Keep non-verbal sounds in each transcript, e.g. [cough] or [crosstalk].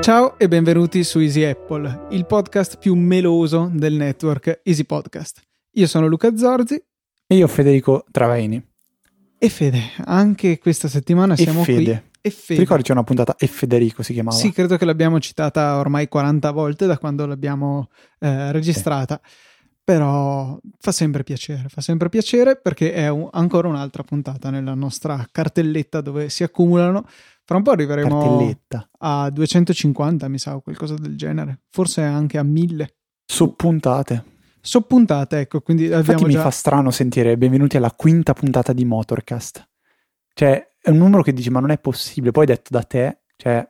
Ciao e benvenuti su Easy Apple, il podcast più meloso del network Easy Podcast. Io sono Luca Zorzi. E io Federico Travaini. E Fede, anche questa settimana siamo e Fede. qui. E Fede. Ti ricordi c'è una puntata E Federico si chiamava? Sì, credo che l'abbiamo citata ormai 40 volte da quando l'abbiamo eh, registrata. Sì. Però fa sempre piacere, fa sempre piacere perché è un, ancora un'altra puntata nella nostra cartelletta dove si accumulano. Fra un po' arriveremo a 250, mi sa, o qualcosa del genere. Forse anche a 1000. Soppuntate. Soppuntate, ecco. Quindi Infatti mi già... fa strano sentire benvenuti alla quinta puntata di Motorcast. Cioè, è un numero che dici, ma non è possibile. Poi detto da te, cioè,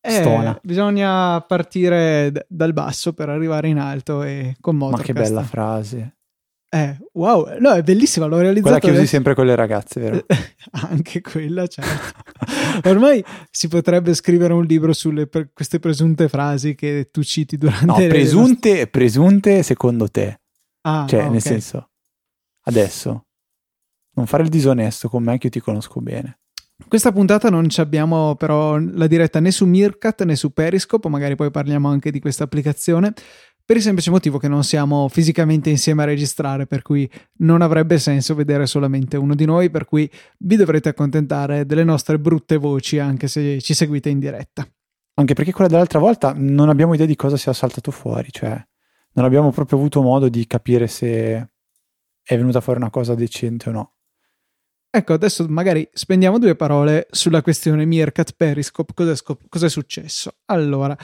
eh. Bisogna partire d- dal basso per arrivare in alto e con Motorcast. Ma che bella frase. Eh, wow, no, è bellissima, l'ho realizzata. Quella che usi sempre con le ragazze, vero? [laughs] Anche quella, certo. Ormai si potrebbe scrivere un libro sulle pre- queste presunte frasi che tu citi durante no, presunte, nostre... presunte secondo te. Ah, cioè, okay. nel senso, adesso, non fare il disonesto con me che io ti conosco bene. Questa puntata non abbiamo però la diretta né su Meerkat né su Periscope, magari poi parliamo anche di questa applicazione, per il semplice motivo che non siamo fisicamente insieme a registrare, per cui non avrebbe senso vedere solamente uno di noi, per cui vi dovrete accontentare delle nostre brutte voci anche se ci seguite in diretta. Anche perché quella dell'altra volta non abbiamo idea di cosa sia saltato fuori, cioè non abbiamo proprio avuto modo di capire se è venuta fuori una cosa decente o no. Ecco, adesso magari spendiamo due parole sulla questione Meerkat Periscope. Cos'è, scop- cos'è successo? Allora,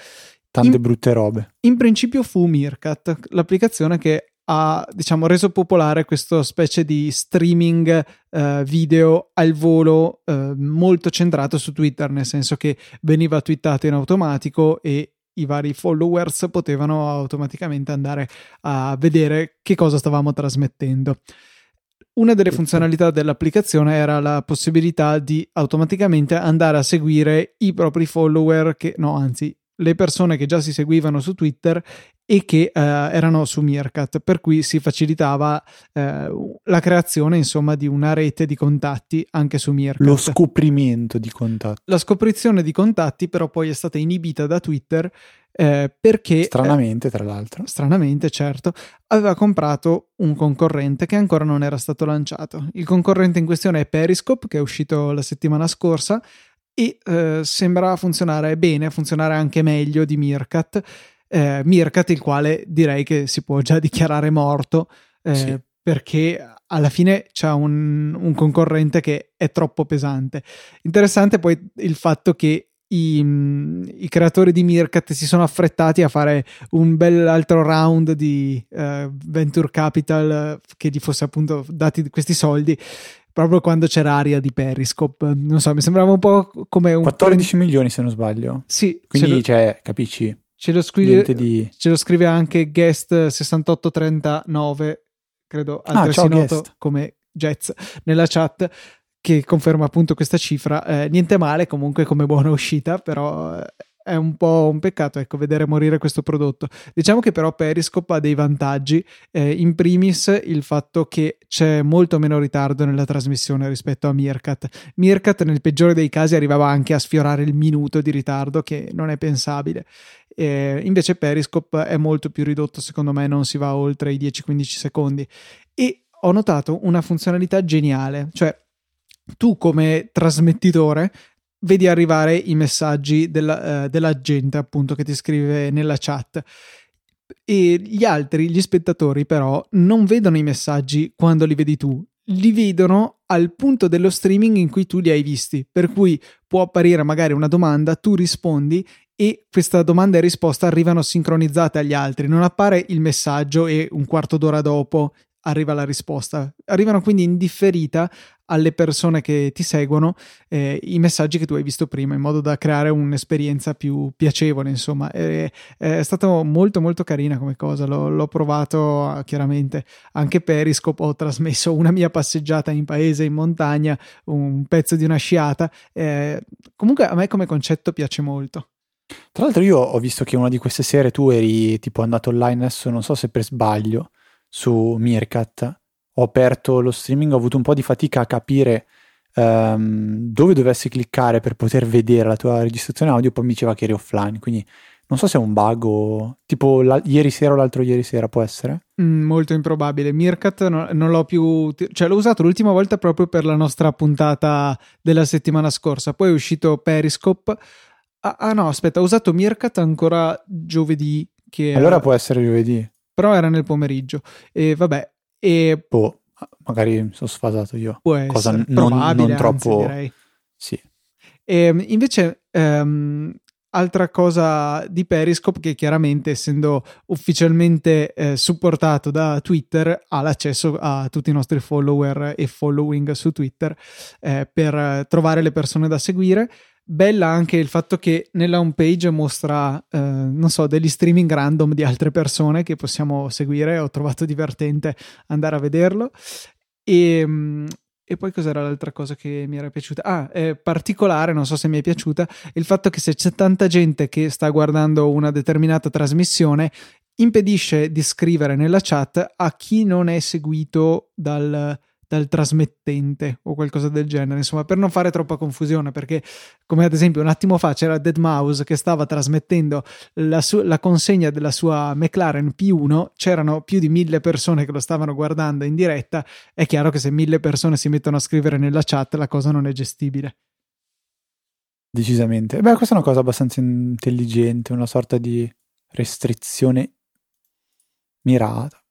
tante in, brutte robe. In principio fu Meerkat, l'applicazione che ha, diciamo, reso popolare questa specie di streaming uh, video al volo uh, molto centrato su Twitter, nel senso che veniva twittato in automatico e i vari followers potevano automaticamente andare a vedere che cosa stavamo trasmettendo. Una delle funzionalità dell'applicazione era la possibilità di automaticamente andare a seguire i propri follower che, no, anzi, le persone che già si seguivano su Twitter e che eh, erano su Meerkat, per cui si facilitava eh, la creazione, insomma, di una rete di contatti anche su Meerkat. Lo scoprimento di contatti. La scoprizione di contatti però poi è stata inibita da Twitter eh, perché... Stranamente, tra l'altro. Stranamente, certo, aveva comprato un concorrente che ancora non era stato lanciato. Il concorrente in questione è Periscope, che è uscito la settimana scorsa e eh, sembra funzionare bene, funzionare anche meglio di Meerkat. Eh, Meerkat, il quale direi che si può già dichiarare morto eh, sì. perché alla fine c'è un, un, concorrente che è troppo pesante. Interessante poi il fatto che i, i, creatori di Meerkat si sono affrettati a fare un bel altro round di uh, venture capital che gli fosse appunto dati questi soldi proprio quando c'era aria di Periscope. Non so, mi sembrava un po' come un 14 milioni se non sbaglio. Sì, quindi lo, cioè, capisci? Ce lo, scrive, di... ce lo scrive anche guest 6839, credo altresì ah, noto guest. come Jets nella chat che conferma appunto questa cifra. Eh, niente male comunque come buona uscita, però eh, è un po' un peccato ecco, vedere morire questo prodotto. Diciamo che però Periscope ha dei vantaggi, eh, in primis il fatto che c'è molto meno ritardo nella trasmissione rispetto a Meerkat. Meerkat nel peggiore dei casi arrivava anche a sfiorare il minuto di ritardo, che non è pensabile. Eh, invece Periscope è molto più ridotto, secondo me non si va oltre i 10-15 secondi. E ho notato una funzionalità geniale, cioè tu come trasmettitore vedi arrivare i messaggi della, uh, della gente appunto che ti scrive nella chat. E gli altri, gli spettatori però non vedono i messaggi quando li vedi tu, li vedono al punto dello streaming in cui tu li hai visti, per cui può apparire magari una domanda, tu rispondi e questa domanda e risposta arrivano sincronizzate agli altri, non appare il messaggio e un quarto d'ora dopo arriva la risposta. Arrivano quindi in differita alle persone che ti seguono eh, i messaggi che tu hai visto prima in modo da creare un'esperienza più piacevole insomma. È, è stato molto molto carina come cosa l'ho, l'ho provato chiaramente. Anche Periscope ho trasmesso una mia passeggiata in paese in montagna un pezzo di una sciata. Eh, comunque a me come concetto piace molto. Tra l'altro io ho visto che una di queste sere tu eri tipo andato online adesso non so se per sbaglio su Meerkat ho aperto lo streaming, ho avuto un po' di fatica a capire um, dove dovessi cliccare per poter vedere la tua registrazione audio, poi mi diceva che eri offline. Quindi non so se è un bug o tipo la, ieri sera o l'altro ieri sera può essere. Mm, molto improbabile. Meerkat no, non l'ho più, cioè l'ho usato l'ultima volta proprio per la nostra puntata della settimana scorsa. Poi è uscito Periscope. Ah, ah no, aspetta, ho usato Meerkat ancora giovedì. Che allora era... può essere giovedì. Però era nel pomeriggio. E vabbè. E... Boh, magari sono sfasato io. Può essere. Cosa non, non troppo. Anzi. Sì. E, invece um, altra cosa di Periscope che chiaramente essendo ufficialmente eh, supportato da Twitter ha l'accesso a tutti i nostri follower e following su Twitter eh, per trovare le persone da seguire. Bella anche il fatto che nella home page mostra, eh, non so, degli streaming random di altre persone che possiamo seguire. Ho trovato divertente andare a vederlo. E, mm, e poi cos'era l'altra cosa che mi era piaciuta? Ah, è particolare, non so se mi è piaciuta, il fatto che se c'è tanta gente che sta guardando una determinata trasmissione, impedisce di scrivere nella chat a chi non è seguito dal, dal trasmettente o qualcosa del genere, insomma, per non fare troppa confusione, perché come ad esempio un attimo fa c'era Dead Mouse che stava trasmettendo la, su- la consegna della sua McLaren P1, c'erano più di mille persone che lo stavano guardando in diretta, è chiaro che se mille persone si mettono a scrivere nella chat la cosa non è gestibile. Decisamente. Beh, questa è una cosa abbastanza intelligente, una sorta di restrizione mirata.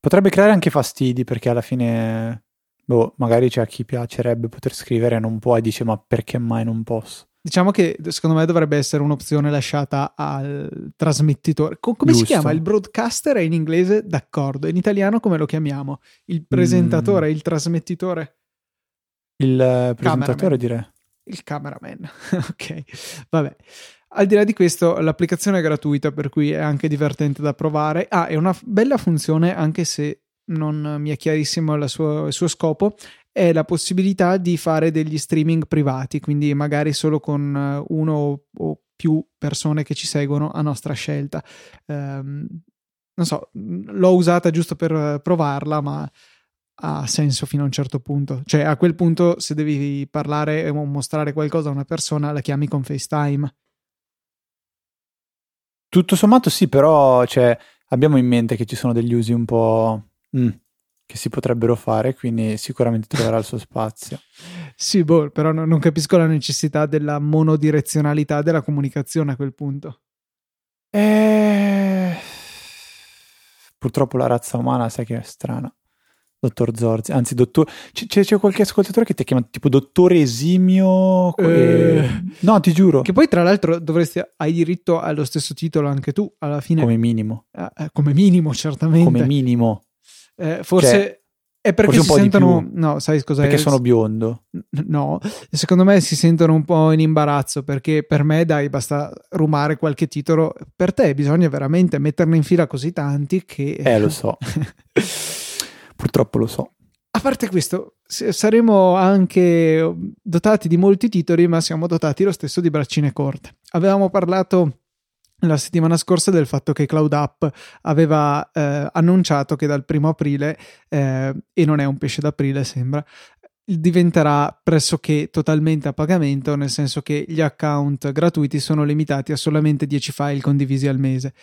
Potrebbe creare anche fastidi perché alla fine, boh, magari c'è a chi piacerebbe poter scrivere e non può e dice ma perché mai non posso? Diciamo che secondo me dovrebbe essere un'opzione lasciata al trasmettitore. Co- come Giusto. si chiama? Il broadcaster è in inglese, d'accordo. In italiano come lo chiamiamo? Il presentatore, mm. il trasmettitore? Il presentatore cameraman. direi. Il cameraman, [laughs] ok. Vabbè. Al di là di questo, l'applicazione è gratuita, per cui è anche divertente da provare. Ah, è una bella funzione, anche se non mi è chiarissimo sua, il suo scopo, è la possibilità di fare degli streaming privati, quindi magari solo con eh, uno o più persone che ci seguono a nostra scelta. Um, non so, l'ho usata giusto per provarla, ma ha senso fino a un certo punto. Cioè, a quel punto, se devi parlare o mostrare qualcosa a una persona, la chiami con FaceTime. Tutto sommato sì, però cioè, abbiamo in mente che ci sono degli usi un po' mm, che si potrebbero fare, quindi sicuramente troverà il suo spazio. [laughs] Sì, boh, però no, non capisco la necessità della monodirezionalità della comunicazione a quel punto. Eh... Purtroppo la razza umana sai che è strana dottor Zorzi, anzi, dottor... c'è, c'è, qualche ascoltatore che ti chiama tipo dottore esimio. Eh... No, ti giuro. Che poi, tra l'altro, dovresti hai diritto allo stesso titolo anche tu alla fine. Come minimo. Eh, eh come minimo, certamente. Come minimo. Eh, forse. Cioè, è perché si sentono. No, sai cosa Perché sono biondo. No, secondo me si sentono un po' in imbarazzo perché per me, dai, basta rumare qualche titolo. Per te bisogna veramente metterne in fila così tanti che. Eh, lo so. [laughs] Purtroppo lo so. A parte questo, saremo anche dotati di molti titoli, ma siamo dotati lo stesso di braccine corte. Avevamo parlato la settimana scorsa del fatto che CloudUp aveva eh, annunciato che dal primo aprile, eh, e non è un pesce d'aprile sembra, diventerà pressoché totalmente a pagamento, nel senso che gli account gratuiti sono limitati a solamente 10 file condivisi al mese.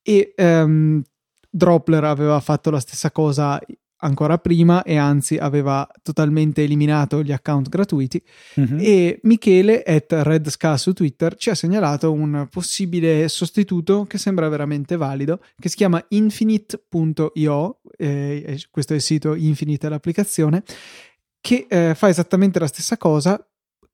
E um, Droppler aveva fatto la stessa cosa ancora prima e anzi aveva totalmente eliminato gli account gratuiti mm-hmm. e Michele at RedSka su Twitter ci ha segnalato un possibile sostituto che sembra veramente valido che si chiama infinite.io eh, questo è il sito Infinite l'applicazione che eh, fa esattamente la stessa cosa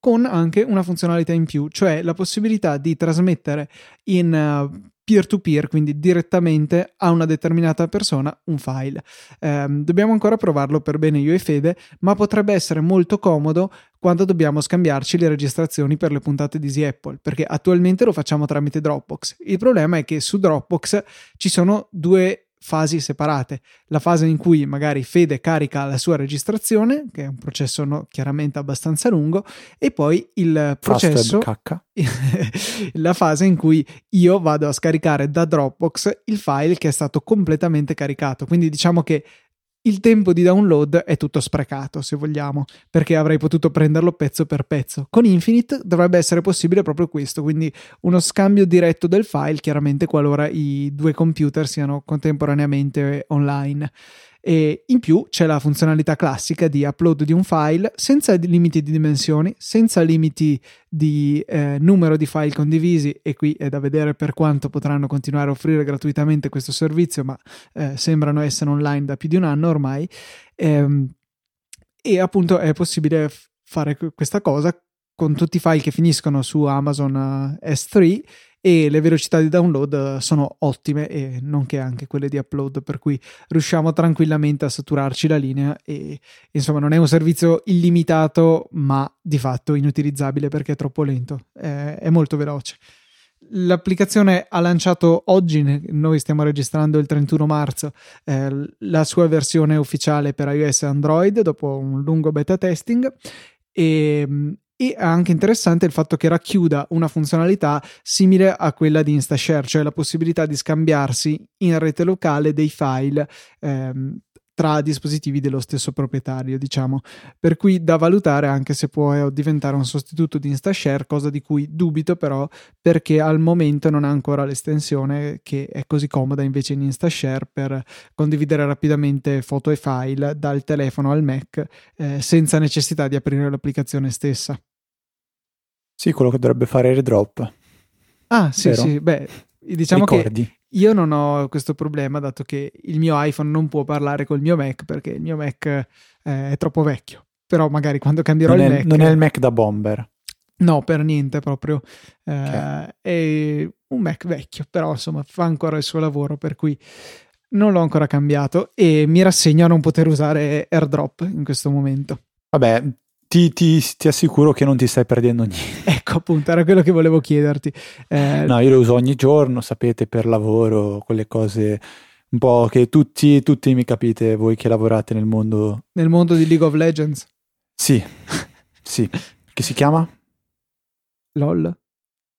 con anche una funzionalità in più, cioè la possibilità di trasmettere in uh, peer-to-peer, quindi direttamente a una determinata persona un file. Eh, dobbiamo ancora provarlo per bene io e Fede, ma potrebbe essere molto comodo quando dobbiamo scambiarci le registrazioni per le puntate di Easy Apple, perché attualmente lo facciamo tramite Dropbox. Il problema è che su Dropbox ci sono due fasi separate. La fase in cui magari Fede carica la sua registrazione, che è un processo no, chiaramente abbastanza lungo, e poi il processo, [laughs] la fase in cui io vado a scaricare da Dropbox il file che è stato completamente caricato. Quindi diciamo che il tempo di download è tutto sprecato, se vogliamo, perché avrei potuto prenderlo pezzo per pezzo. Con Infinite dovrebbe essere possibile proprio questo, quindi uno scambio diretto del file, chiaramente qualora i due computer siano contemporaneamente online. E in più c'è la funzionalità classica di upload di un file senza limiti di dimensioni, senza limiti di eh, numero di file condivisi e qui è da vedere per quanto potranno continuare a offrire gratuitamente questo servizio, ma eh, sembrano essere online da più di un anno ormai. Ehm, e appunto è possibile fare questa cosa con tutti i file che finiscono su Amazon eh, S3 e le velocità di download sono ottime e nonché anche quelle di upload per cui riusciamo tranquillamente a saturarci la linea e insomma non è un servizio illimitato ma di fatto inutilizzabile perché è troppo lento è, è molto veloce. L'applicazione ha lanciato oggi, noi stiamo registrando il 31 marzo, eh, la sua versione ufficiale per iOS e Android dopo un lungo beta testing e, e è anche interessante il fatto che racchiuda una funzionalità simile a quella di InstaShare, cioè la possibilità di scambiarsi in rete locale dei file ehm, tra dispositivi dello stesso proprietario, diciamo. Per cui da valutare anche se può diventare un sostituto di InstaShare, cosa di cui dubito però perché al momento non ha ancora l'estensione che è così comoda invece in InstaShare per condividere rapidamente foto e file dal telefono al Mac eh, senza necessità di aprire l'applicazione stessa. Sì, quello che dovrebbe fare AirDrop. Ah, sì, Vero? sì, beh, diciamo Ricordi. che io non ho questo problema dato che il mio iPhone non può parlare col mio Mac perché il mio Mac eh, è troppo vecchio. Però magari quando cambierò non il è, Mac... Non è il Mac da bomber. No, per niente proprio. Eh, okay. È un Mac vecchio, però insomma fa ancora il suo lavoro, per cui non l'ho ancora cambiato e mi rassegno a non poter usare AirDrop in questo momento. Vabbè, ti, ti, ti, assicuro che non ti stai perdendo niente. [laughs] Ecco, appunto, era quello che volevo chiederti. Eh, no, io lo uso ogni giorno, sapete, per lavoro, quelle cose un po' che tutti, tutti mi capite, voi che lavorate nel mondo... Nel mondo di League of Legends? Sì, sì. [laughs] Che si chiama? LOL?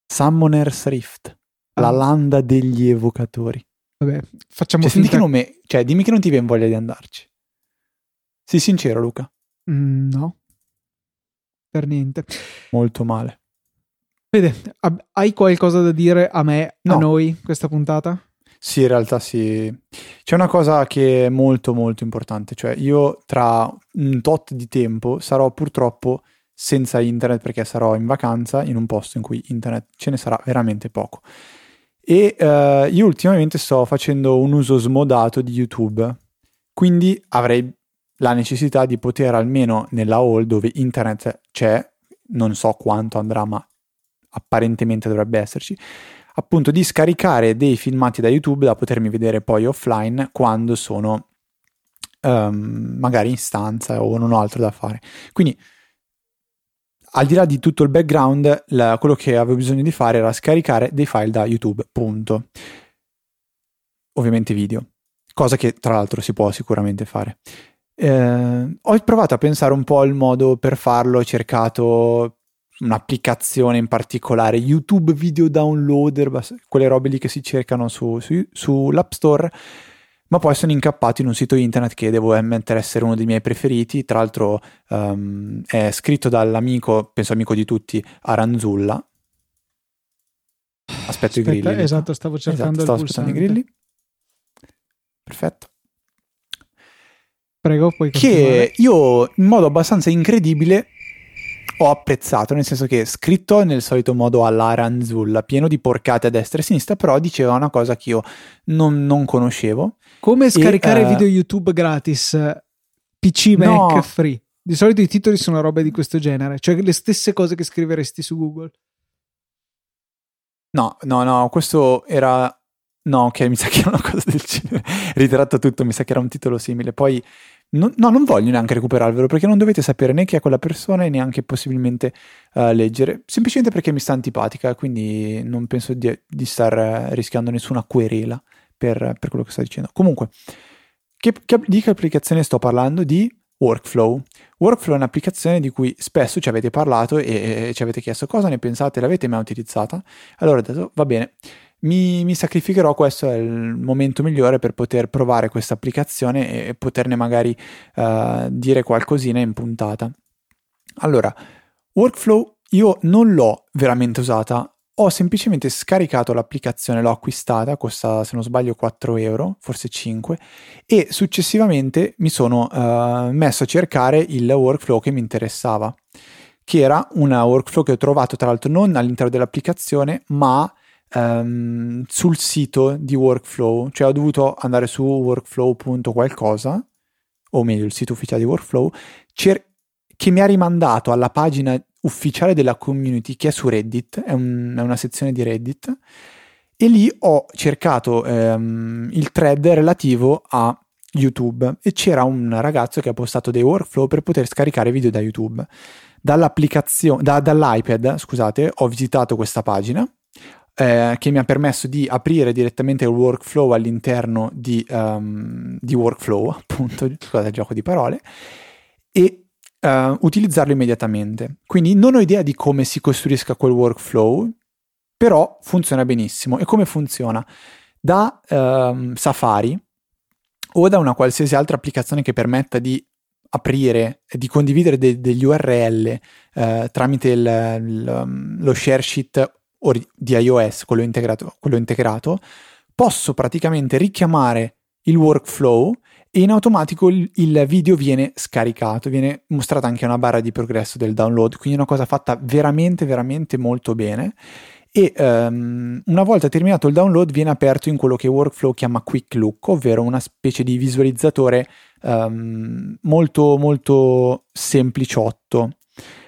Summoner's Rift, ah. la landa degli evocatori. Vabbè, facciamo cioè, finta... Dimmi che, me... cioè, dimmi che non ti viene voglia di andarci. Sii sincero, Luca. Mm, no per niente. Molto male. Vede, hai qualcosa da dire a me, no. a noi, questa puntata? Sì, in realtà sì. C'è una cosa che è molto molto importante, cioè io tra un tot di tempo sarò purtroppo senza internet perché sarò in vacanza in un posto in cui internet ce ne sarà veramente poco. E uh, io ultimamente sto facendo un uso smodato di YouTube, quindi avrei la necessità di poter almeno nella hall dove internet c'è, non so quanto andrà, ma apparentemente dovrebbe esserci, appunto di scaricare dei filmati da YouTube da potermi vedere poi offline quando sono um, magari in stanza o non ho altro da fare. Quindi al di là di tutto il background, la, quello che avevo bisogno di fare era scaricare dei file da YouTube, punto. Ovviamente video, cosa che tra l'altro si può sicuramente fare. Eh, ho provato a pensare un po' al modo per farlo, ho cercato un'applicazione in particolare, YouTube Video Downloader, quelle robe lì che si cercano su, su, sull'App Store, ma poi sono incappato in un sito internet che devo ammettere essere uno dei miei preferiti, tra l'altro um, è scritto dall'amico, penso amico di tutti, Aranzulla. Aspetto Aspetta, i grilli. Esatto, stavo cercando esatto, stavo aspettando i grilli. Perfetto. Prego, puoi Che io in modo abbastanza incredibile ho apprezzato, nel senso che scritto nel solito modo all'Aranzulla, pieno di porcate a destra e a sinistra, però diceva una cosa che io non, non conoscevo. Come scaricare e, uh, video YouTube gratis, PC, Mac, no. free. Di solito i titoli sono robe di questo genere, cioè le stesse cose che scriveresti su Google. No, no, no, questo era... No, ok, mi sa che era una cosa del genere. [laughs] Ritratto tutto, mi sa che era un titolo simile. Poi No, no, non voglio neanche recuperarvelo perché non dovete sapere né chi è quella persona e neanche possibilmente uh, leggere, semplicemente perché mi sta antipatica, quindi non penso di, di star uh, rischiando nessuna querela per, per, quello che sto dicendo. Comunque, che, che, di che applicazione sto parlando? Di Workflow. Workflow è un'applicazione di cui spesso ci avete parlato e, e ci avete chiesto cosa ne pensate, l'avete mai utilizzata? Allora ho detto, va bene, mi, mi, sacrificherò, questo è il momento migliore per poter provare questa applicazione e poterne magari uh, dire qualcosina in puntata. Allora, Workflow io non l'ho veramente usata, ho semplicemente scaricato l'applicazione, l'ho acquistata, costa se non sbaglio 4 euro, forse 5, e successivamente mi sono uh, messo a cercare il workflow che mi interessava, che era una workflow che ho trovato tra l'altro non all'interno dell'applicazione, ma um, sul sito di workflow, cioè ho dovuto andare su workflow.qualcosa, o meglio il sito ufficiale di workflow, cer- che mi ha rimandato alla pagina ufficiale della community che è su Reddit, è, un, è una sezione di Reddit, e lì ho cercato ehm, il thread relativo a YouTube e c'era un ragazzo che ha postato dei workflow per poter scaricare video da YouTube. Dall'applicazione, da, dall'iPad, scusate, ho visitato questa pagina eh, che mi ha permesso di aprire direttamente il workflow all'interno di, um, di workflow, [laughs] appunto, scusate il gioco di parole, e uh, utilizzarlo immediatamente. Quindi non ho idea di come si costruisca quel workflow, però funziona benissimo. E come funziona? Da uh, Safari o da una qualsiasi altra applicazione che permetta di aprire di condividere de- degli URL uh, tramite il, il, um, lo share sheet or- di iOS, quello integrato, quello integrato, posso praticamente richiamare il workflow e in automatico il, il, video viene scaricato, viene mostrata anche una barra di progresso del download, quindi è una cosa fatta veramente, veramente molto bene. E um, una volta terminato il download viene aperto in quello che Workflow chiama Quick Look, ovvero una specie di visualizzatore um, molto, molto sempliciotto.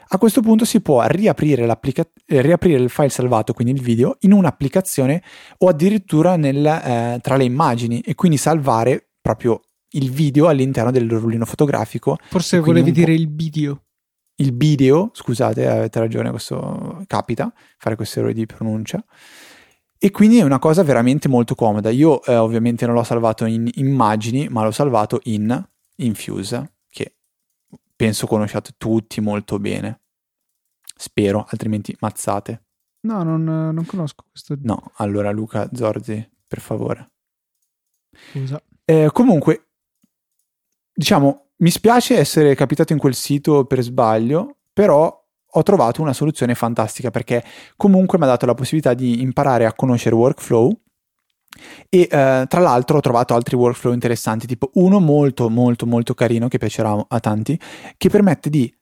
A questo punto si può riaprire, riaprire, il file salvato, quindi il video, in un'applicazione o addirittura nel, eh, tra le immagini e quindi salvare proprio il video all'interno del rullino fotografico. Forse volevi dire il video. Il video, scusate, avete ragione, questo capita, fare questo errore di pronuncia. E quindi è una cosa veramente molto comoda. Io eh, ovviamente non l'ho salvato in immagini, ma l'ho salvato in Infuse, che penso conosciate tutti molto bene. Spero, altrimenti mazzate. No, non, non conosco questo. No, allora Luca Zorzi, per favore. Scusa. Eh, comunque, diciamo, mi spiace essere capitato in quel sito per sbaglio, però ho trovato una soluzione fantastica perché comunque mi ha dato la possibilità di imparare a conoscere workflow e eh, tra l'altro ho trovato altri workflow interessanti, tipo uno molto molto molto carino che piacerà a tanti, che permette di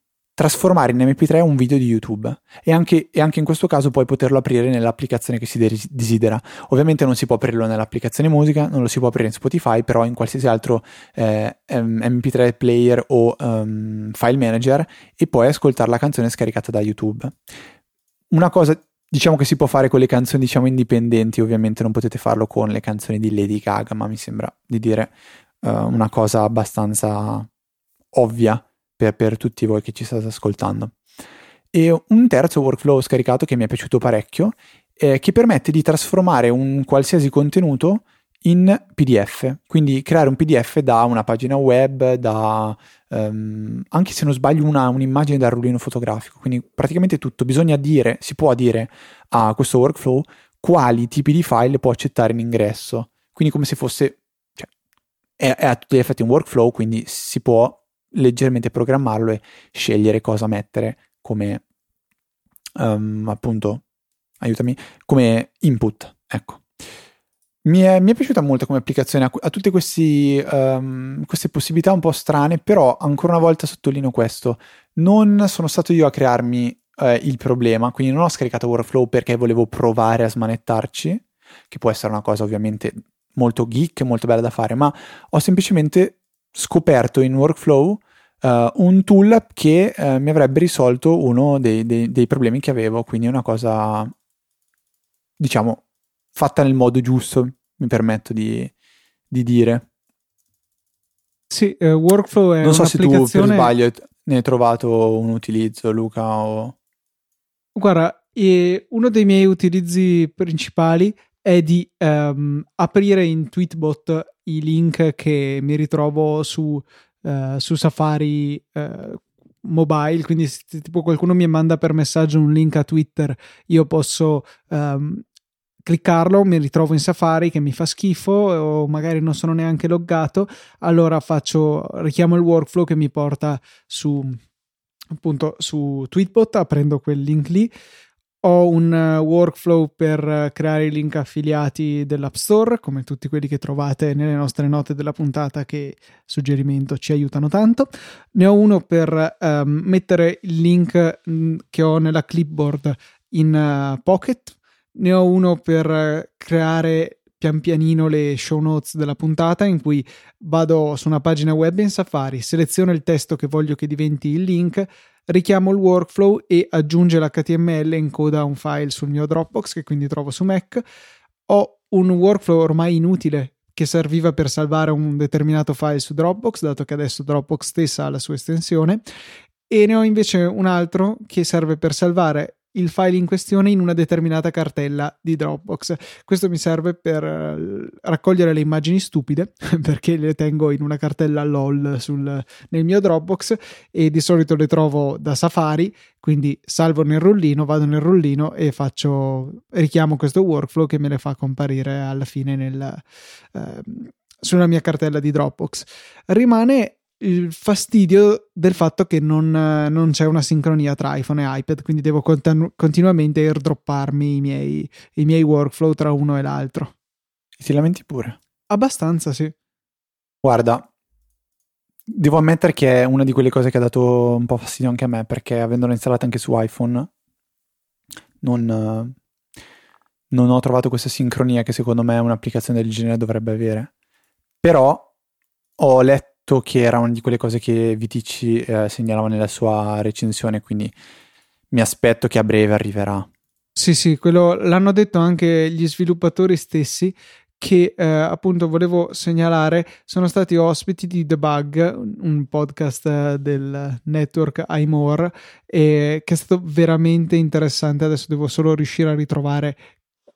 trasformare in MP3 un video di YouTube e anche, e anche, in questo caso puoi poterlo aprire nell'applicazione che si desidera. Ovviamente non si può aprirlo nell'applicazione musica, non lo si può aprire in Spotify, però in qualsiasi altro eh, MP3 player o um, file manager e puoi ascoltare la canzone scaricata da YouTube. Una cosa diciamo che si può fare con le canzoni diciamo indipendenti, ovviamente non potete farlo con le canzoni di Lady Gaga, ma mi sembra di dire uh, una cosa abbastanza ovvia per, per tutti voi che ci state ascoltando. E un terzo workflow scaricato che mi è piaciuto parecchio, eh, che permette di trasformare un qualsiasi contenuto in PDF, quindi creare un PDF da una pagina web, da um, anche se non sbaglio una, un'immagine dal rullino fotografico, quindi praticamente tutto. Bisogna dire, si può dire a questo workflow quali tipi di file può accettare in ingresso, quindi come se fosse, cioè, è, è a tutti gli effetti un workflow, quindi si può leggermente programmarlo e scegliere cosa mettere come um, appunto aiutami come input ecco. Mi è, mi è, piaciuta molto come applicazione, ha, tutte questi, um, queste possibilità un po' strane, però ancora una volta sottolineo questo, non sono stato io a crearmi eh, il problema, quindi non ho scaricato Workflow perché volevo provare a smanettarci, che può essere una cosa ovviamente molto geek, molto bella da fare, ma ho semplicemente scoperto in workflow uh, un tool che uh, mi avrebbe risolto uno dei, dei, dei, problemi che avevo, quindi è una cosa, diciamo, fatta nel modo giusto, mi permetto di, di dire. Sì, uh, workflow è Non so se tu per sbaglio ne hai trovato un utilizzo, Luca, o... Guarda, uno dei miei utilizzi principali è di um, aprire in Tweetbot i link che mi ritrovo su, uh, su Safari uh, mobile, quindi se tipo qualcuno mi manda per messaggio un link a Twitter, io posso um, cliccarlo mi ritrovo in Safari che mi fa schifo o magari non sono neanche loggato, allora faccio richiamo il workflow che mi porta su appunto su Tweetbot, aprendo quel link lì. Ho un uh, workflow per uh, creare i link affiliati dell'App Store, come tutti quelli che trovate nelle nostre note della puntata, che suggerimento ci aiutano tanto. Ne ho uno per um, mettere il link mm, che ho nella clipboard in uh, Pocket. Ne ho uno per creare pian pianino le show notes della puntata in cui vado su una pagina web in Safari, seleziono il testo che voglio che diventi il link, richiamo il workflow e aggiunge l'HTML e incoda un file sul mio Dropbox che quindi trovo su Mac. Ho un workflow ormai inutile che serviva per salvare un determinato file su Dropbox, dato che adesso Dropbox stessa ha la sua estensione, e ne ho invece un altro che serve per salvare il file in questione in una determinata cartella di Dropbox. Questo mi serve per eh, raccogliere le immagini stupide [laughs] perché le tengo in una cartella LOL sul, nel mio Dropbox e di solito le trovo da Safari, quindi salvo nel rullino, vado nel rullino e faccio richiamo questo workflow che me le fa comparire alla fine nel, eh, sulla mia cartella di Dropbox. Rimane il fastidio del fatto che non, non, c'è una sincronia tra iPhone e iPad, quindi devo continu- continuamente airdropparmi i miei, i miei workflow tra uno e l'altro. Ti lamenti pure? Abbastanza, sì. Guarda, devo ammettere che è una di quelle cose che ha dato un po' fastidio anche a me, perché avendolo installato anche su iPhone, non, non ho trovato questa sincronia che secondo me un'applicazione del genere dovrebbe avere. Però ho letto che era una di quelle cose che Vitici eh, segnalava nella sua recensione, quindi mi aspetto che a breve arriverà. Sì, sì, quello l'hanno detto anche gli sviluppatori stessi che eh, appunto volevo segnalare sono stati ospiti di The Bug, un podcast eh, del network iMore, e che è stato veramente interessante. Adesso devo solo riuscire a ritrovare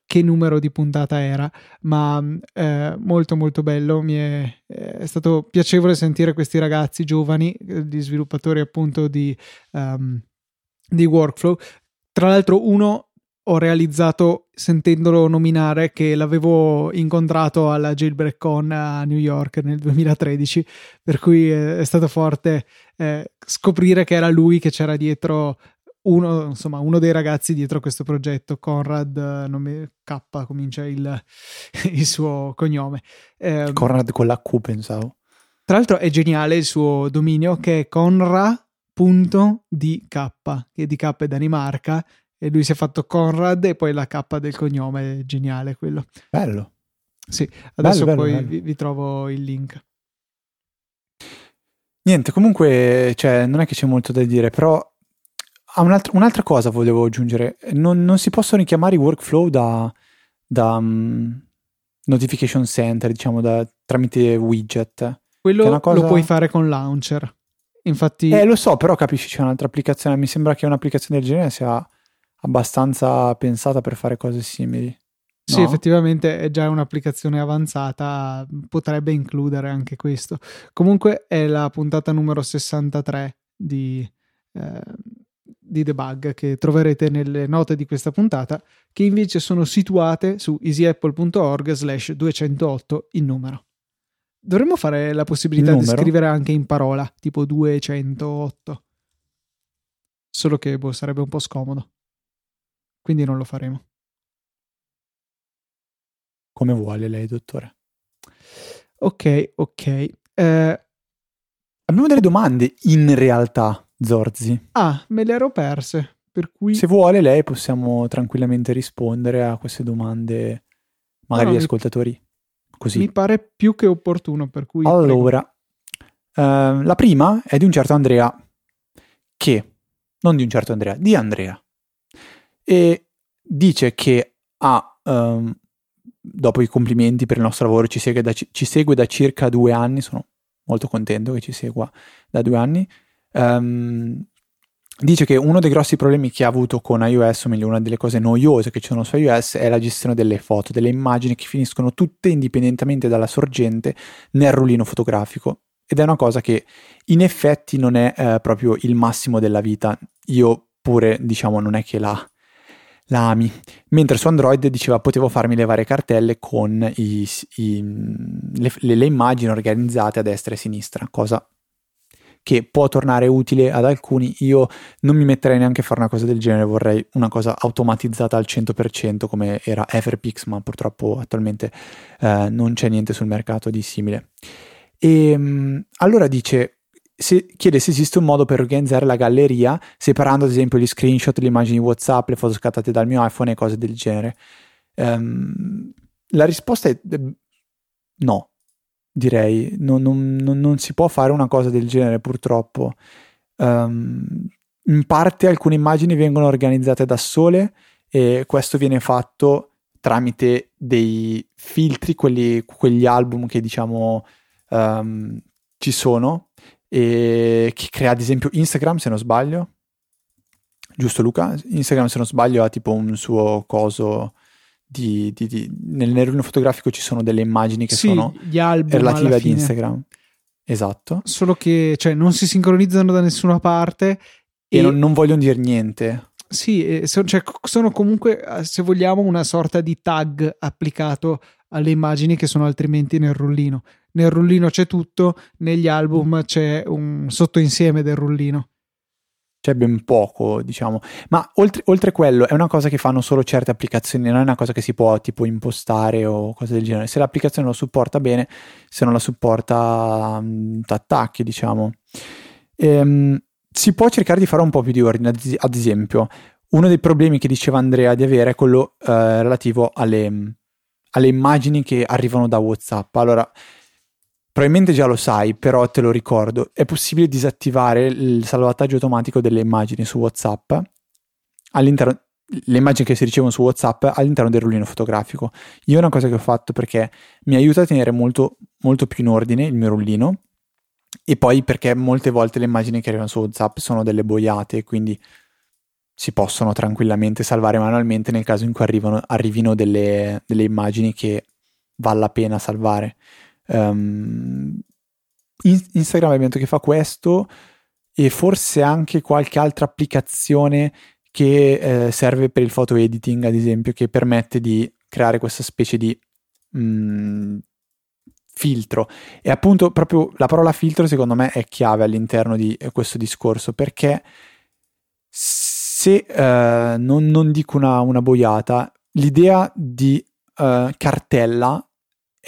che numero di puntata era, ma eh, molto molto bello, mi è, è, stato piacevole sentire questi ragazzi giovani, gli sviluppatori appunto di, um, di workflow. Tra l'altro uno ho realizzato sentendolo nominare che l'avevo incontrato alla Jailbreak Con a New York nel 2013, per cui è, stato forte eh, scoprire che era lui che c'era dietro uno, insomma, uno dei ragazzi dietro questo progetto, Conrad, nome K, comincia il, [laughs] il suo cognome. Eh, Conrad con la Q, pensavo. Tra l'altro è geniale il suo dominio che è conra.dk, che di K è Danimarca, e lui si è fatto Conrad e poi la K del cognome, è geniale quello. Bello. Sì, adesso bello, poi bello, vi, vi trovo il link. Niente, comunque, cioè, non è che c'è molto da dire, però Ah, un'altra, un'altra, cosa volevo aggiungere, non, non, si possono chiamare i workflow da, da um, notification center, diciamo, da, tramite widget. Quello cosa... lo puoi fare con launcher. Infatti... Eh, lo so, però capisci, c'è un'altra applicazione. Mi sembra che un'applicazione del genere sia abbastanza pensata per fare cose simili. No? Sì, effettivamente è già un'applicazione avanzata, potrebbe includere anche questo. Comunque è la puntata numero 63 di, eh, di debug che troverete nelle note di questa puntata, che invece sono situate su easyapple.org slash 208 in numero. Dovremmo fare la possibilità di scrivere anche in parola, tipo 208. Solo che boh, sarebbe un po' scomodo. Quindi non lo faremo. Come vuole lei, dottore. Ok, ok. Eh, Abbiamo delle domande in realtà. Zorzi. Ah, me le ero perse. Per cui... Se vuole, lei possiamo tranquillamente rispondere a queste domande, magari no, ascoltatori. Mi... Così. Mi pare più che opportuno. Per cui allora, uh, la prima è di un certo Andrea, che non di un certo Andrea, di Andrea, e dice che ha. Um, dopo i complimenti per il nostro lavoro, ci segue, da, ci segue da circa due anni. Sono molto contento che ci segua da due anni Um, dice che uno dei grossi problemi che ha avuto con iOS, o meglio una delle cose noiose che ci sono su iOS, è la gestione delle foto, delle immagini che finiscono tutte indipendentemente dalla sorgente nel rullino fotografico. Ed è una cosa che in effetti non è eh, proprio il massimo della vita. Io pure, diciamo, non è che la, la AMI, mentre su Android diceva potevo farmi le varie cartelle con i, i, le, le, immagini organizzate a destra e a sinistra, cosa che può tornare utile ad alcuni. Io non mi metterei neanche a fare una cosa del genere, vorrei una cosa automatizzata al 100% come era Everpix, ma purtroppo attualmente eh, non c'è niente sul mercato di simile. E ehm, allora dice se, chiede se esiste un modo per organizzare la galleria separando ad esempio gli screenshot, le immagini WhatsApp, le foto scattate dal mio iPhone e cose del genere. Um, la risposta è no, direi. Non, non, non, si può fare una cosa del genere purtroppo. Um, in parte alcune immagini vengono organizzate da sole e questo viene fatto tramite dei filtri, quelli, quegli album che diciamo um, ci sono e che crea ad esempio Instagram se non sbaglio giusto Luca? Instagram se non sbaglio ha tipo un suo coso di, di, di... nel nervino fotografico ci sono delle immagini che sì, sono relative ad. Instagram esatto solo che cioè, non si sincronizzano da nessuna parte e, e non, non vogliono dire niente sì, cioè, sono comunque, se vogliamo, una sorta di tag applicato alle immagini che sono altrimenti nel rullino nel rullino c'è tutto, negli album c'è un sottoinsieme del rullino. C'è ben poco, diciamo. Ma oltre, oltre quello, è una cosa che fanno solo certe applicazioni, non è una cosa che si può tipo impostare o cose del genere. Se l'applicazione lo supporta bene, se non la supporta, um, t'attacchi, diciamo. Ehm, si può cercare di fare un po' più di ordine, ad esempio. Uno dei problemi che diceva Andrea di avere è quello eh, relativo alle, alle immagini che arrivano da WhatsApp. Allora, Probabilmente già lo sai, però te lo ricordo. È possibile disattivare il salvataggio automatico delle immagini su WhatsApp all'interno le immagini che si ricevono su WhatsApp all'interno del rullino fotografico. Io è una cosa che ho fatto perché mi aiuta a tenere molto, molto più in ordine il mio rullino e poi perché molte volte le immagini che arrivano su WhatsApp sono delle boiate, quindi si possono tranquillamente salvare manualmente nel caso in cui arrivino delle, delle immagini che vale la pena salvare. Um, Instagram abbiamo detto che fa questo e forse anche qualche altra applicazione che eh, serve per il photo editing, ad esempio, che permette di creare questa specie di mh, mm, filtro. E appunto proprio la parola filtro secondo me è chiave all'interno di eh, questo discorso perché se eh, non, non, dico una, una boiata, l'idea di uh, cartella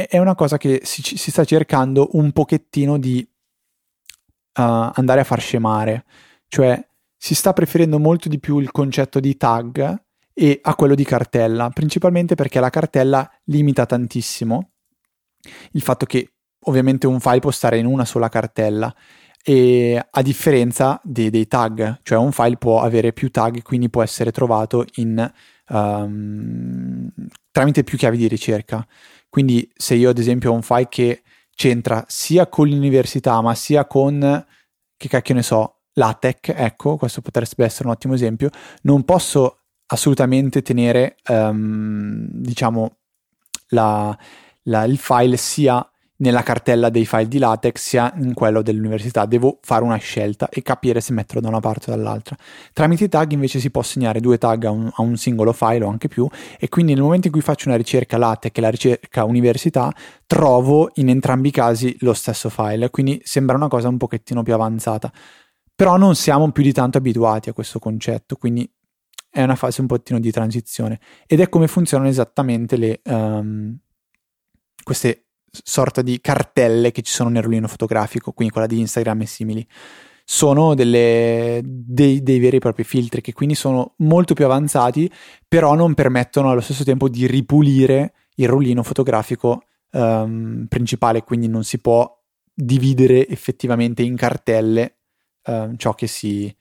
è una cosa che si, si sta cercando un pochettino di uh, andare a far scemare, cioè si sta preferendo molto di più il concetto di tag e a quello di cartella, principalmente perché la cartella limita tantissimo il fatto che ovviamente un file può stare in una sola cartella e a differenza dei, dei tag, cioè un file può avere più tag, quindi può essere trovato in, um, tramite più chiavi di ricerca. Quindi se io ad esempio ho un file che c'entra sia con l'università ma sia con, che cacchio ne so, LaTeX, ecco, questo potrebbe essere un ottimo esempio, non posso assolutamente tenere, um, diciamo, la, la, il file sia nella cartella dei file di LaTeX sia in quello dell'università. Devo fare una scelta e capire se metterlo da una parte o dall'altra. Tramite i tag invece si può segnare due tag a un, a un, singolo file o anche più e quindi nel momento in cui faccio una ricerca LaTeX e la ricerca università trovo in entrambi i casi lo stesso file, quindi sembra una cosa un pochettino più avanzata. Però non siamo più di tanto abituati a questo concetto, quindi è una fase un pochettino di transizione ed è come funzionano esattamente le, um, queste sorta di cartelle che ci sono nel rullino fotografico, quindi quella di Instagram e simili, sono delle, dei, dei, veri e propri filtri che quindi sono molto più avanzati, però non permettono allo stesso tempo di ripulire il rullino fotografico um, principale, quindi non si può dividere effettivamente in cartelle uh, ciò che si,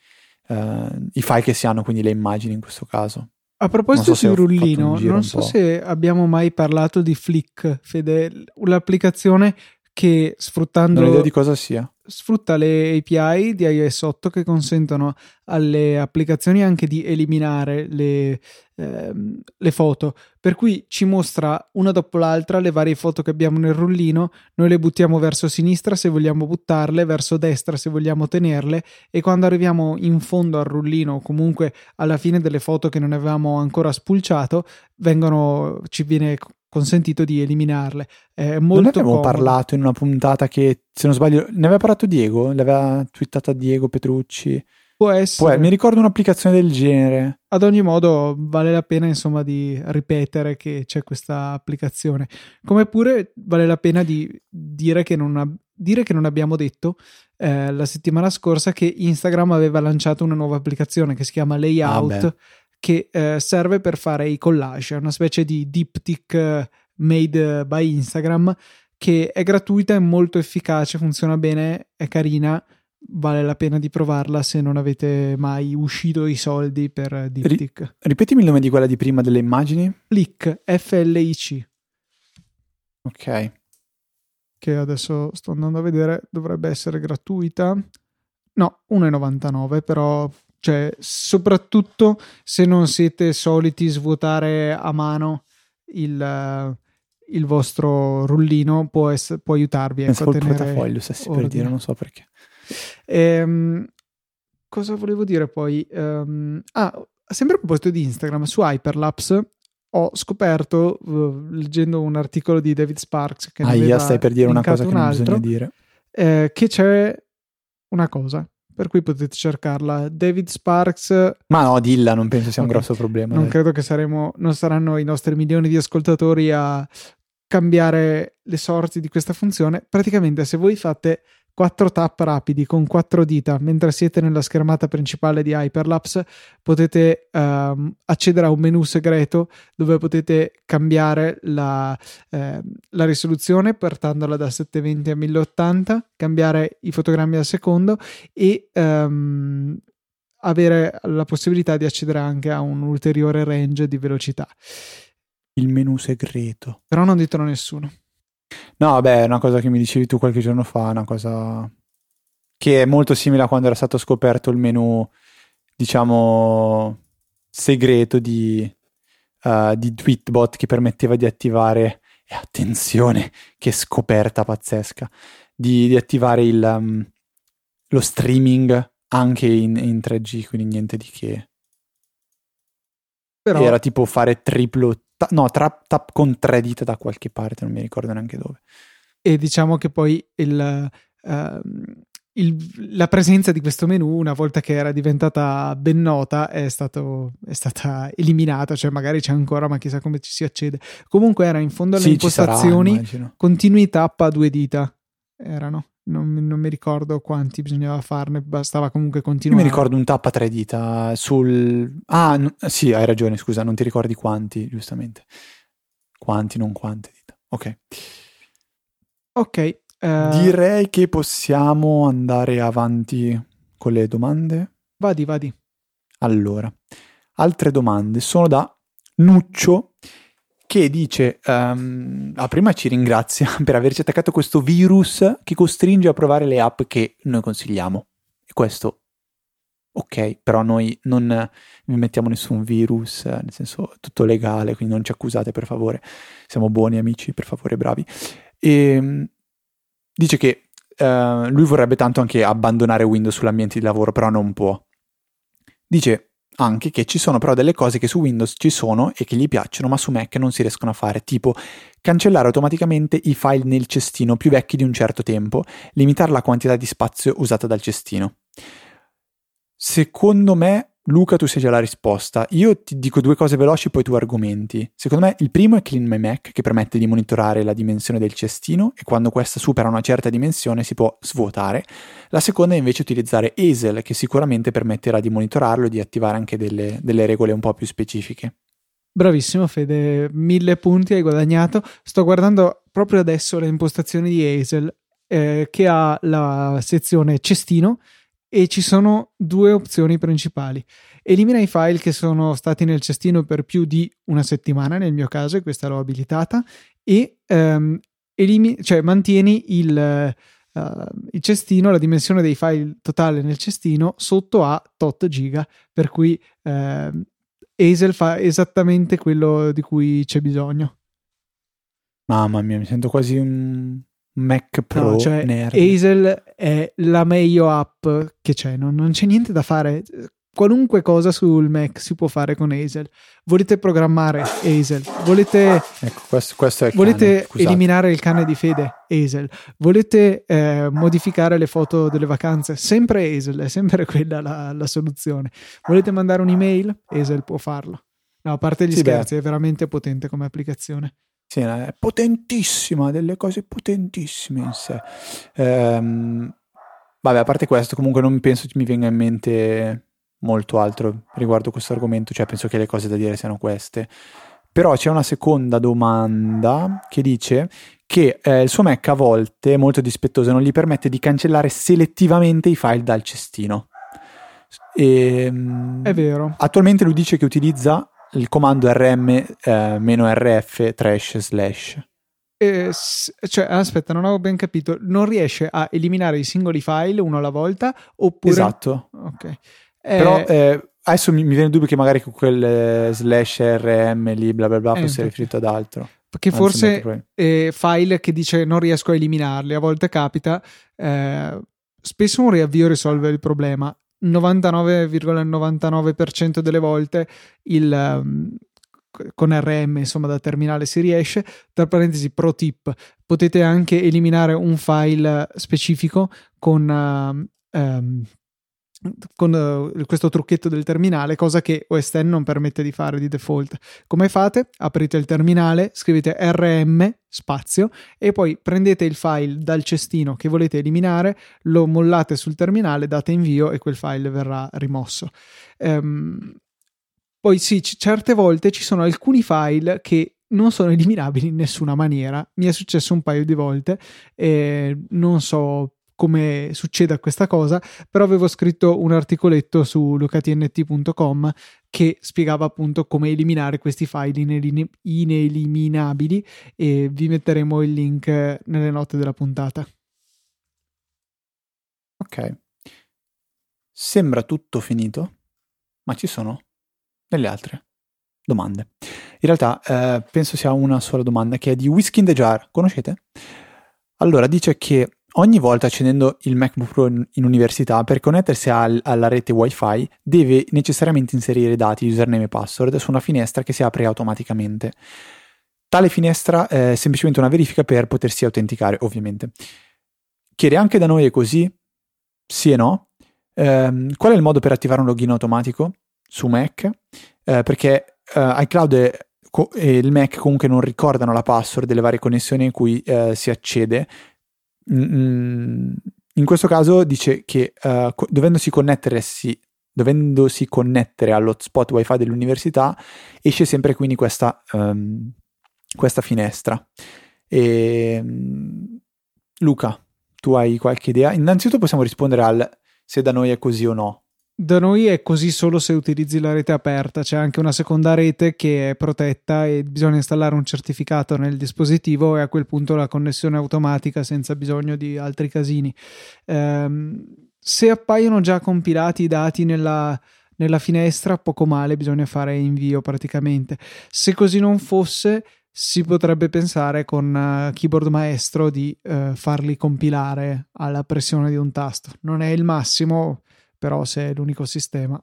uh, i file che si hanno, quindi le immagini in questo caso. A proposito so di rullino, non so se abbiamo mai parlato di Flick, Fede, l'applicazione che sfruttando Non ho idea di cosa sia. sfrutta le API di iOS 8 che consentono alle applicazioni anche di eliminare le, ehm, le foto. Per cui ci mostra una dopo l'altra le varie foto che abbiamo nel rullino. Noi le buttiamo verso sinistra se vogliamo buttarle, verso destra se vogliamo tenerle. E quando arriviamo in fondo al rullino, o comunque alla fine delle foto che non avevamo ancora spulciato, vengono, ci viene consentito di eliminarle. È molto non abbiamo comodo. parlato in una puntata che, se non sbaglio, ne aveva parlato Diego? L'aveva twittata Diego Petrucci? Può essere. Poi, mi ricordo un'applicazione del genere. Ad ogni modo, vale la pena insomma di ripetere che c'è questa applicazione. Come pure vale la pena di dire che non, ab- dire che non abbiamo detto eh, la settimana scorsa che Instagram aveva lanciato una nuova applicazione che si chiama Layout, Ah. Che eh, serve per fare i collage. È una specie di diptych eh, made by Instagram che è gratuita, è molto efficace, funziona bene, è carina. Vale la pena di provarla se non avete mai uscito i soldi per Diptych. Ripetimi il nome di quella di prima delle immagini. Flick, F-L-I-C, Ok. che adesso sto andando a vedere, dovrebbe essere gratuita. No, 1,99, però, cioè, soprattutto se non siete soliti svuotare a mano il, eh, il vostro rullino, può, ess- può aiutarvi ecco, a Pensavo il tenere portafoglio, stessi per ordine. dire, non so perché. Ehm, cosa volevo dire poi? Ehm, ah, sempre a proposito di Instagram, su Hyperlapse ho scoperto, eh, leggendo un articolo di David Sparks, che Ah, io stai per dire una cosa che non altro, bisogna dire. eh, che c'è una cosa, per cui potete cercarla. David Sparks, Ma no, dilla, non penso sia un grosso problema. non dai. credo che saremo, non saranno i nostri milioni di ascoltatori a cambiare le sorti di questa funzione. Praticamente, se voi fate quattro tap rapidi con quattro dita mentre siete nella schermata principale di Hyperlapse, potete ehm, accedere a un menu segreto dove potete cambiare la, ehm, la risoluzione portandola da 720 a 1080, cambiare i fotogrammi al secondo e ehm, avere la possibilità di accedere anche a un ulteriore range di velocità. Il menu segreto. Però non ditelo a nessuno. No, vabbè, è una cosa che mi dicevi tu qualche giorno fa, una cosa che è molto simile a quando era stato scoperto il menu, diciamo, segreto di, eh, di Tweetbot che permetteva di attivare, e attenzione, che scoperta pazzesca, di, di attivare il, um, lo streaming anche in, in 3G, quindi niente di che. Però Era tipo fare triplo, ta- no, tra- tap con tre dita da qualche parte, non mi ricordo neanche dove. e diciamo che poi il, ehm, il- la presenza di questo menu, una volta che era diventata ben nota, è, stato, è stata eliminata, cioè magari c'è ancora, ma chissà come ci si accede. Comunque era in fondo alle Sì, sarà, impostazioni immagino. continui tap a due dita. Erano. Non, mi- non mi ricordo quanti bisognava farne, bastava comunque Io continuare. mi ricordo un tap a tre dita sul... Ah, no- sì, hai ragione, scusa, non ti ricordi quanti, giustamente. Quanti, non quante dita. Ok. Ok. eh, Direi che possiamo andare avanti con le domande. Vadi, vadi. Allora, altre domande sono da Nuccio che dice, ehm, ah, prima ci ringrazia [laughs] per averci attaccato questo virus che costringe a provare le app che noi consigliamo. E questo, ok, però noi non vi mettiamo nessun virus, nel senso tutto legale, quindi non ci accusate per favore, siamo buoni amici, per favore, bravi. E dice che eh, lui vorrebbe tanto anche abbandonare Windows sull'ambiente di lavoro, però non può. Dice anche che ci sono però delle cose che su Windows ci sono e che gli piacciono, ma su Mac non si riescono a fare, tipo cancellare automaticamente i file nel cestino più vecchi di un certo tempo, limitare la quantità di spazio usata dal cestino. Secondo me, Luca, tu sai già la risposta. Io ti dico due cose veloci, poi tu argomenti. Secondo me, il primo è Clean My Mac, che permette di monitorare la dimensione del cestino e quando questa supera una certa dimensione si può svuotare. La seconda è invece utilizzare Hazel, che sicuramente permetterà di monitorarlo e di attivare anche delle, delle regole un po' più specifiche. Bravissimo Fede, mille punti hai guadagnato. Sto guardando proprio adesso le impostazioni di Hazel eh, che ha la sezione cestino e ci sono due opzioni principali. Elimina i file che sono stati nel cestino per più di una settimana, nel mio caso, e questa l'ho abilitata, e ehm, elimi- cioè mantieni il, uh, il, cestino, la dimensione dei file totale nel cestino sotto a tot giga, per cui uh, Hazel fa esattamente quello di cui c'è bisogno. Mamma mia, mi sento quasi un Mac Pro no, cioè, nerd. Hazel è la meglio app che c'è, non, non c'è niente da fare qualunque cosa sul Mac si può fare con Hazel. Volete programmare Hazel, volete, ecco, questo, questo volete eliminare il cane di fede Hazel, volete eh, modificare le foto delle vacanze, sempre Hazel, è sempre quella la, la soluzione. Volete mandare un'email? Hazel può farlo. No, a parte gli sì, scherzi, beh. è veramente potente come applicazione. Sì, è potentissima, delle cose potentissime in sé. Ehm, vabbè, a parte questo, comunque non penso mi venga in mente molto altro riguardo questo argomento, cioè penso che le cose da dire siano queste. Però c'è una seconda domanda che dice che eh, il suo Mac a volte, molto dispettoso, non gli permette di cancellare selettivamente i file dal cestino. E, ehm, È vero. Attualmente lui dice che utilizza il comando rm-rf eh, trash slash. Eh, cioè, aspetta, non avevo ben capito. Non riesce a eliminare i singoli file uno alla volta? Oppure... Esatto. Ok. Però eh, eh, adesso mi, mi, viene il dubbio che magari con quel eh, slash rm lì bla bla bla eh, fosse riferito ad altro. Perché Anzi, forse eh, file che dice non riesco a eliminarli, a volte capita. Eh, spesso un riavvio risolve il problema. 99,99% delle volte il, um, con RM insomma da terminale si riesce. Tra parentesi pro tip potete anche eliminare un file specifico con uh, um, con uh, questo trucchetto del terminale, cosa che OS X non permette di fare di default. Come fate? Aprite il terminale, scrivete rm spazio e poi prendete il file dal cestino che volete eliminare, lo mollate sul terminale, date invio e quel file verrà rimosso. Um, poi sì, c- certe volte ci sono alcuni file che non sono eliminabili in nessuna maniera. Mi è successo un paio di volte e non so come succeda questa cosa, però avevo scritto un articoletto su lucatnt.com che spiegava appunto come eliminare questi file inelim- ineliminabili e vi metteremo il link nelle note della puntata. Ok. Sembra tutto finito, ma ci sono delle altre domande. In realtà eh, penso sia una sola domanda che è di Whisky in the Jar. Conoscete? Allora, dice che Ogni volta accendendo il MacBook Pro in, in università, per connettersi al, alla rete WiFi, deve necessariamente inserire dati, username e password su una finestra che si apre automaticamente. Tale finestra è semplicemente una verifica per potersi autenticare, ovviamente. Chiede anche da noi è così? Sì e no. Eh, qual è il modo per attivare un login automatico su Mac? Eh, perché eh, iCloud e, e il Mac comunque non ricordano la password delle varie connessioni in cui eh, si accede in questo caso dice che uh, dovendosi, dovendosi connettere all'hotspot wifi dell'università esce sempre quindi questa, um, questa finestra. E, um, Luca, tu hai qualche idea? Innanzitutto possiamo rispondere al se da noi è così o no. Da noi è così solo se utilizzi la rete aperta, c'è anche una seconda rete che è protetta e bisogna installare un certificato nel dispositivo e a quel punto la connessione automatica senza bisogno di altri casini. Ehm, se appaiono già compilati i dati nella, nella finestra, poco male, bisogna fare invio praticamente. Se così non fosse, si potrebbe pensare con uh, keyboard maestro di uh, farli compilare alla pressione di un tasto. Non è il massimo però se è l'unico sistema.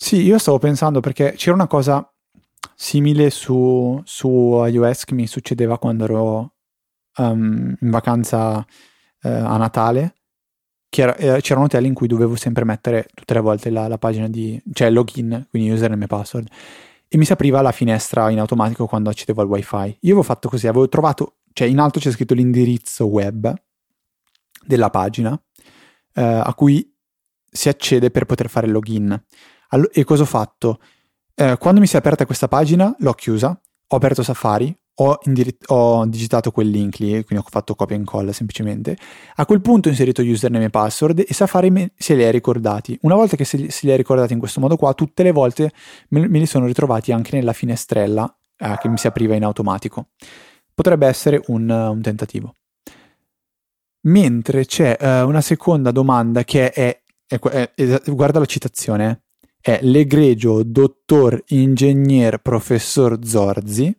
Sì, io stavo pensando perché c'era una cosa simile su, su iOS che mi succedeva quando ero um, in vacanza uh, a Natale. Era, eh, c'erano hotel in cui dovevo sempre mettere tutte le volte la, la pagina di, cioè login, quindi username e password, e mi si apriva la finestra in automatico quando accedevo al wifi. Io avevo fatto così, avevo trovato, cioè in alto c'è scritto l'indirizzo web della pagina eh, a cui si accede per poter fare il login. All- e cosa ho fatto? Eh, quando mi si è aperta questa pagina, l'ho chiusa, ho aperto Safari, ho, indiri- ho, digitato quel link lì, quindi ho fatto copia e incolla semplicemente. A quel punto ho inserito username e password e Safari me- se li ha ricordati. Una volta che se, se li ha ricordati in questo modo qua, tutte le volte me, me li sono ritrovati anche nella finestrella eh, che mi si apriva in automatico. potrebbe essere un, un tentativo. Mentre c'è uh, una seconda domanda che è, è, è, è, guarda la citazione, è l'egregio dottor ingegner professor Zorzi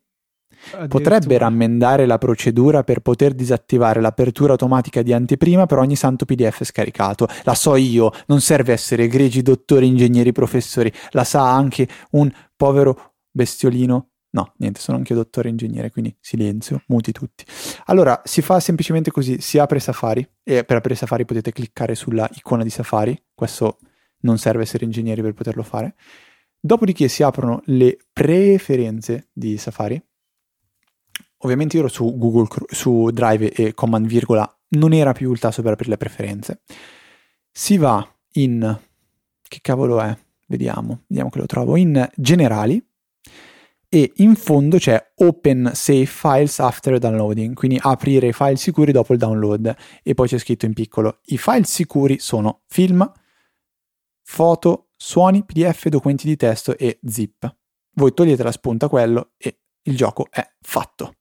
potrebbe rammendare la procedura per poter disattivare l'apertura automatica di anteprima per ogni santo PDF scaricato. La so io, non serve essere egregi dottori, ingegneri, professori, la sa anche un povero bestiolino No, niente, sono anche dottore ingegnere, quindi silenzio, muti tutti. Allora, si fa semplicemente così, si apre Safari e per aprire Safari potete cliccare sulla icona di Safari, questo non serve essere ingegneri per poterlo fare. Dopodiché si aprono le preferenze di Safari. Ovviamente io ero su Google su Drive e Command virgola non era più il tasto per aprire le preferenze. Si va in che cavolo è? Vediamo, vediamo che lo trovo in generali e in fondo c'è Open Save Files After Downloading, quindi aprire i file sicuri dopo il download e poi c'è scritto in piccolo i file sicuri sono film, foto, suoni, pdf, documenti di testo e zip. Voi togliete la spunta a quello e il gioco è fatto.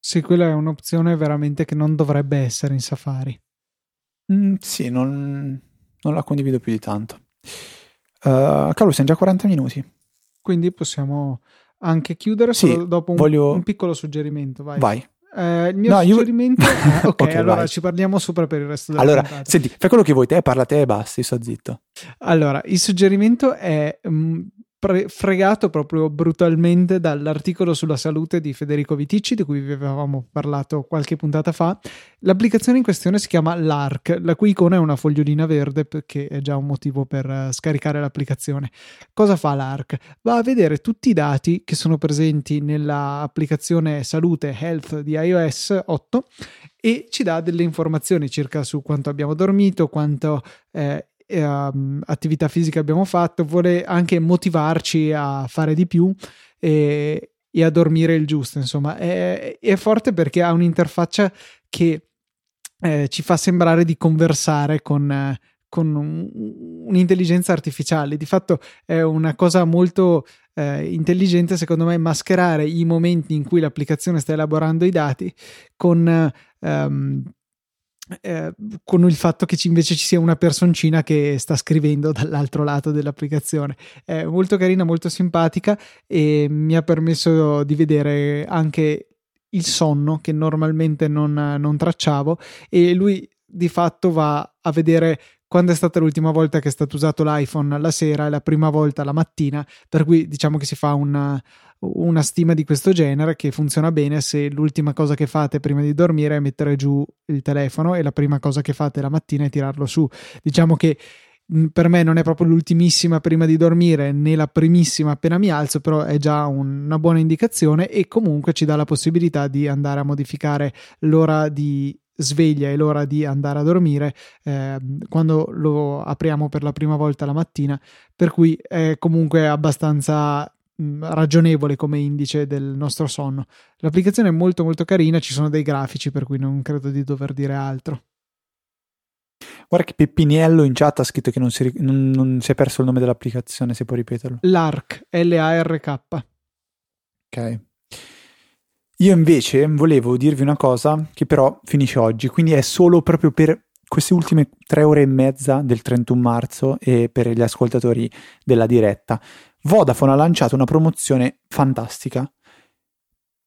Sì, quella è un'opzione veramente che non dovrebbe essere in Safari. Mm, sì, non, non, la condivido più di tanto. Uh, Carlo, siamo già 40 minuti. Quindi possiamo anche chiudere sì, solo dopo un, voglio... un, piccolo suggerimento. Vai. vai. Eh, il mio no, suggerimento io... eh, [laughs] ok, okay allora vai. ci parliamo sopra per il resto della allora, puntata. senti, fai quello che vuoi te, parla te e basta, sto zitto. Allora, il suggerimento è mh, pre- fregato proprio brutalmente dall'articolo sulla salute di Federico Viticci, di cui vi avevamo parlato qualche puntata fa. L'applicazione in questione si chiama LARC, la cui icona è una fogliolina verde, che è già un motivo per uh, scaricare l'applicazione. Cosa fa l'ARC? Va a vedere tutti i dati che sono presenti nell'applicazione salute health di iOS 8 e ci dà delle informazioni circa su quanto abbiamo dormito, quanto eh, uh, attività fisica abbiamo fatto, vuole anche motivarci a fare di più e, e a dormire il giusto. Insomma, è, è forte perché ha un'interfaccia che eh, ci fa sembrare di conversare con, eh, con un, un'intelligenza artificiale. Di fatto è una cosa molto eh, intelligente, secondo me, mascherare i momenti in cui l'applicazione sta elaborando i dati con ehm, eh, con il fatto che invece ci sia una personcina che sta scrivendo dall'altro lato dell'applicazione. È molto carina, molto simpatica e mi ha permesso di vedere anche il sonno che normalmente non, non tracciavo e lui di fatto va a vedere quando è stata l'ultima volta che è stato usato l'iPhone la sera e la prima volta la mattina, per cui diciamo che si fa una, una stima di questo genere che funziona bene se l'ultima cosa che fate prima di dormire è mettere giù il telefono e la prima cosa che fate la mattina è tirarlo su. Diciamo che per me non è proprio l'ultimissima prima di dormire né la primissima appena mi alzo, però è già un, una buona indicazione e comunque ci dà la possibilità di andare a modificare l'ora di sveglia e l'ora di andare a dormire eh, quando lo apriamo per la prima volta la mattina, per cui è comunque abbastanza ragionevole come indice del nostro sonno. L'applicazione è molto molto carina, ci sono dei grafici per cui non credo di dover dire altro. Guarda che Peppiniello in chat ha scritto che non si, non, non si è perso il nome dell'applicazione, se puoi ripeterlo. L'ARC, L-A-R-K. Ok. Io invece volevo dirvi una cosa che però finisce oggi, quindi è solo proprio per queste ultime tre ore e mezza del 31 marzo e per gli ascoltatori della diretta. Vodafone ha lanciato una promozione fantastica.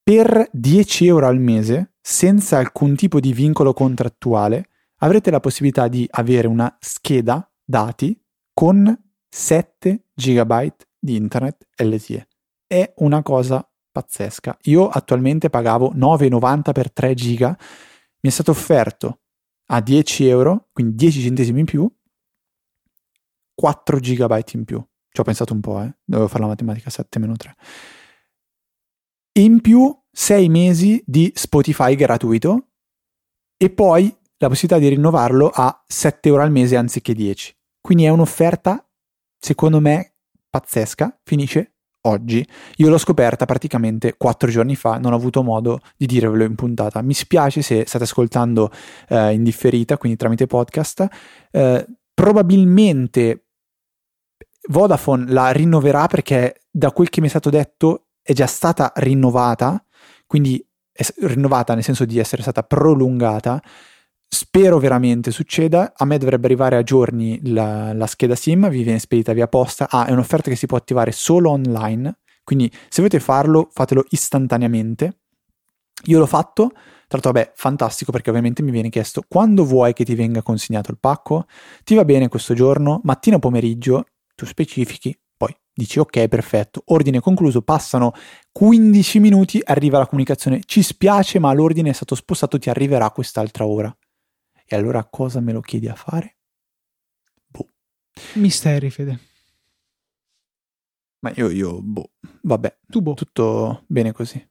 Per 10 euro al mese, senza alcun tipo di vincolo contrattuale, avrete la possibilità di avere una scheda dati con 7 GB di internet LTE. È una cosa pazzesca. Io attualmente pagavo 9,90 per 3 giga, mi è stato offerto a 10 euro, quindi 10 centesimi in più, 4 GB in più. Ci ho pensato un po', eh. Dovevo fare la matematica 7 meno 3. In più 6 mesi di Spotify gratuito e poi la possibilità di rinnovarlo a 7 euro al mese anziché 10. Quindi è un'offerta, secondo me, pazzesca. Finisce oggi. Io l'ho scoperta praticamente quattro giorni fa, non ho avuto modo di dirvelo in puntata. Mi spiace se state ascoltando eh, in differita, quindi tramite podcast. Eh, probabilmente Vodafone la rinnoverà perché da quel che mi è stato detto è già stata rinnovata, quindi è rinnovata nel senso di essere stata prolungata. Spero veramente succeda. A me dovrebbe arrivare a giorni la, la scheda SIM, vi viene spedita via posta. Ah, è un'offerta che si può attivare solo online. Quindi se volete farlo, fatelo istantaneamente. Io l'ho fatto, tra l'altro, vabbè, fantastico perché ovviamente mi viene chiesto quando vuoi che ti venga consegnato il pacco? Ti va bene questo giorno? Mattina o pomeriggio? Tu specifichi, poi dici ok, perfetto, ordine concluso, passano 15 minuti, arriva la comunicazione, ci spiace ma l'ordine è stato spostato, ti arriverà quest'altra ora. E allora cosa me lo chiedi a fare? Boh. Misteri, Fede. Ma io, io, boh, vabbè, tu boh. tutto bene così.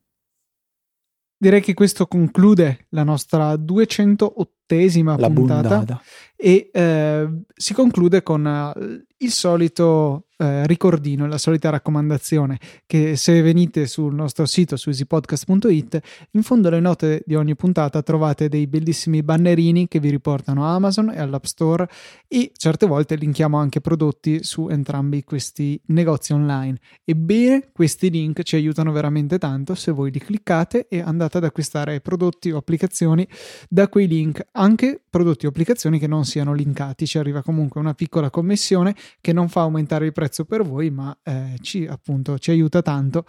Direi che questo conclude la nostra 208esima la puntata bundata. e eh, si conclude con eh, il solito eh, ricordino, la solita raccomandazione che se venite sul nostro sito su easypodcast.it in fondo alle note di ogni puntata trovate dei bellissimi bannerini che vi riportano a Amazon e all'App Store e certe volte linkiamo anche prodotti su entrambi questi negozi online. Ebbene, questi link ci aiutano veramente tanto se voi li cliccate e andate ad acquistare prodotti o applicazioni da quei link, anche prodotti o applicazioni che non siano linkati, ci arriva comunque una piccola commissione che non fa aumentare il prezzo per voi, ma eh, ci, appunto, ci aiuta tanto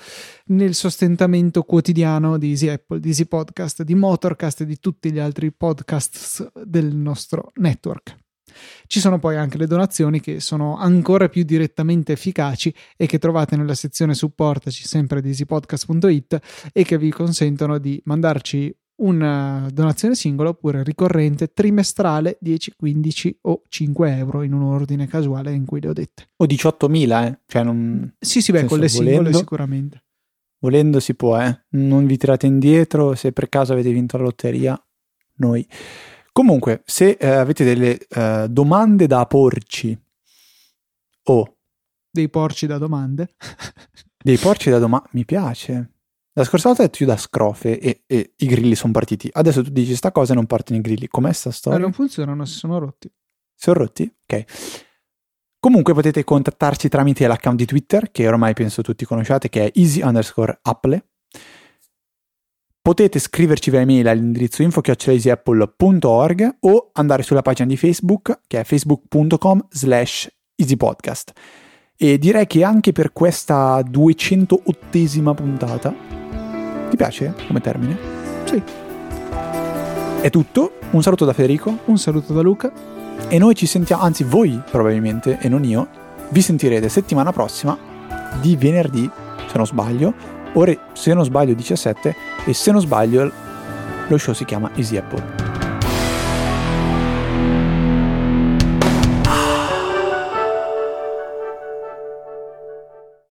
nel sostentamento quotidiano di Easy Apple, di Easy Podcast, di Motorcast e di tutti gli altri podcast del nostro network. Ci sono poi anche le donazioni che sono ancora più direttamente efficaci e che trovate nella sezione supportaci sempre di easypodcast.it e che vi consentono di mandarci una donazione singola oppure ricorrente trimestrale 10, 15 o 5 euro in un ordine casuale in cui le ho dette. O 18.000, eh? Cioè non... Sì, sì, beh, con le singole volendo, sicuramente. Volendo si può, eh? Non vi tirate indietro, se per caso avete vinto la lotteria, noi. Comunque, se eh, avete delle eh, domande da porci o... Dei porci da domande. [laughs] dei porci da domande, mi piace. La scorsa volta hai detto io da scrofe e, e i grilli sono partiti. Adesso tu dici sta cosa e non partono i grilli. Com'è sta storia? Ma non funzionano, si sono rotti. Si sono rotti? Ok. Comunque potete contattarci tramite l'account di Twitter, che ormai penso tutti conosciate, che è easy underscore apple. Potete scriverci via email all'indirizzo info.easyapple.org o andare sulla pagina di Facebook, che è facebook.com slash easypodcast. E direi che anche per questa 208esima puntata, ti piace come termine? Sì. È tutto, un saluto da Federico. Un saluto da Luca. E noi ci sentiamo, anzi voi probabilmente, e non io, vi sentirete settimana prossima di venerdì, se non sbaglio, ore, se non sbaglio 17, e se non sbaglio lo show si chiama Easy Apple.